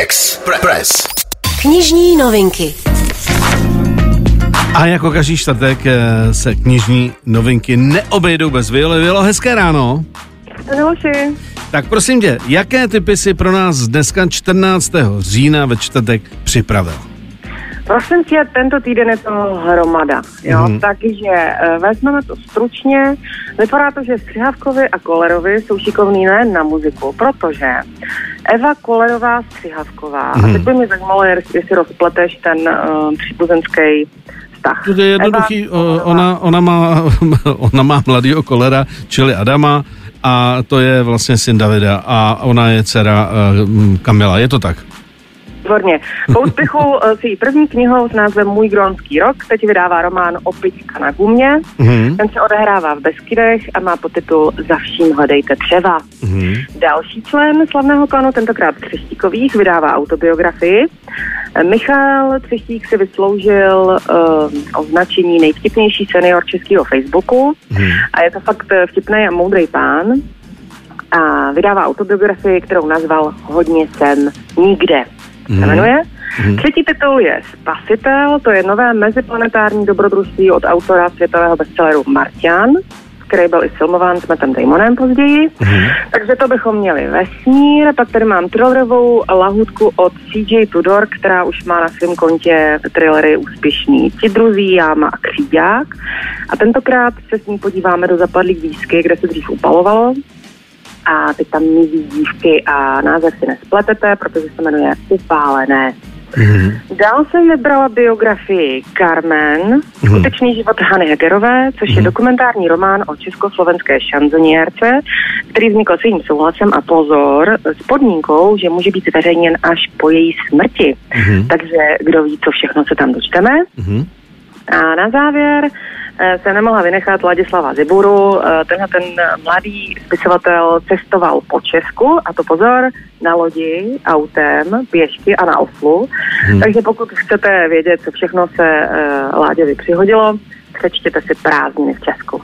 Express. Knižní novinky. A jako každý čtvrtek eh, se knižní novinky neobejdou bez Viole. Violo, hezké ráno. Miloši. Tak prosím tě, jaké typy si pro nás dneska 14. října ve čtvrtek připravil? Prosím tě, tento týden je to hromada, jo, mm. takže e, vezmeme to stručně. Vypadá to, že Střihavkovi a Kolerovi jsou šikovní nejen na muziku, protože Eva Kolerová Střihavková, mm. a mhm. teď by mě zajímalo, jestli rozpleteš ten uh, příbuzenský vztah. To je jednoduchý, Eva, ona, ona, má, ona má mladýho kolera, čili Adama, a to je vlastně syn Davida a ona je dcera uh, Kamila, je to tak? Výborně. Po úspěchu s její první knihou s názvem Můj gronský rok teď vydává román Opička na gumě. Mm-hmm. Ten se odehrává v Beskydech a má podtitul Za vším hledejte třeva. Mm-hmm. Další člen slavného klanu, tentokrát Třeštíkových, vydává autobiografii. Michal Třeštík si vysloužil uh, označení nejvtipnější senior českého Facebooku mm-hmm. a je to fakt vtipný a moudrý pán a vydává autobiografii, kterou nazval Hodně jsem nikde. Se jmenuje. Mm. Třetí titul je Spasitel, to je nové meziplanetární dobrodružství od autora světového bestselleru Martian, který byl i filmován s Mattem Damonem později. Mm. Takže to bychom měli vesmír, pak tady mám thrillerovou lahutku od CJ Tudor, která už má na svém kontě thrillery úspěšný Ti druzí, Jáma a Kříďák. A tentokrát se s ní podíváme do zapadlých výsky, kde se dřív upalovalo a teď tam mizí dívky a název si nespletete, protože se jmenuje Upálené. Mm-hmm. Dál jsem vybrala biografii Carmen, mm-hmm. skutečný život Hany Hegerové, což mm-hmm. je mhm. dokumentární román o československé šanzoniérce, který vznikl svým souhlasem a pozor s podmínkou, že může být zveřejněn až po její smrti. Mm-hmm. Takže kdo ví, co všechno se tam dočteme. Mm-hmm. A na závěr Eh, se nemohla vynechat Ladislava Ziburu. Eh, tenhle ten mladý spisovatel cestoval po Česku, a to pozor, na lodi, autem, pěšky a na oslu. Hmm. Takže pokud chcete vědět, co všechno se uh, Láďovi přihodilo, přečtěte si prázdniny v Česku.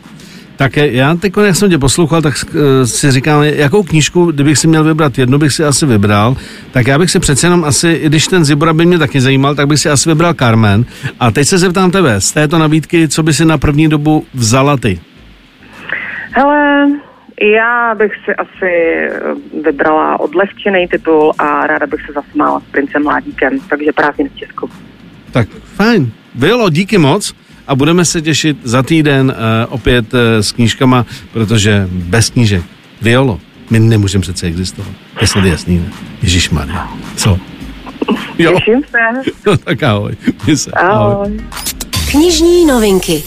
Tak já teď, jak jsem tě poslouchal, tak eh, si říkám, jakou knížku, kdybych si měl vybrat jednu, bych si asi vybral, tak já bych si přece jenom asi, i když ten Zibora by mě taky zajímal, tak bych si asi vybral Carmen. A teď se zeptám tebe, z této nabídky, co by si na první dobu vzala ty? Hele, já bych si asi vybrala odlehčený titul a ráda bych se zasmála s princem Mládíkem, takže právě v Česku. Tak fajn. Bylo, díky moc a budeme se těšit za týden uh, opět uh, s knížkama, protože bez knížek, Violo, my nemůžeme přece existovat. To je snad jasný, ne? Ježíš Maria. Co? Jo. Těším se. No tak ahoj. se. Ahoj. ahoj. Knižní novinky.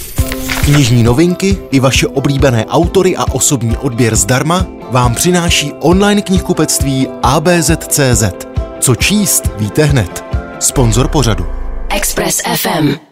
Knižní novinky i vaše oblíbené autory a osobní odběr zdarma vám přináší online knihkupectví ABZ.cz. Co číst, víte hned. Sponzor pořadu. Express FM.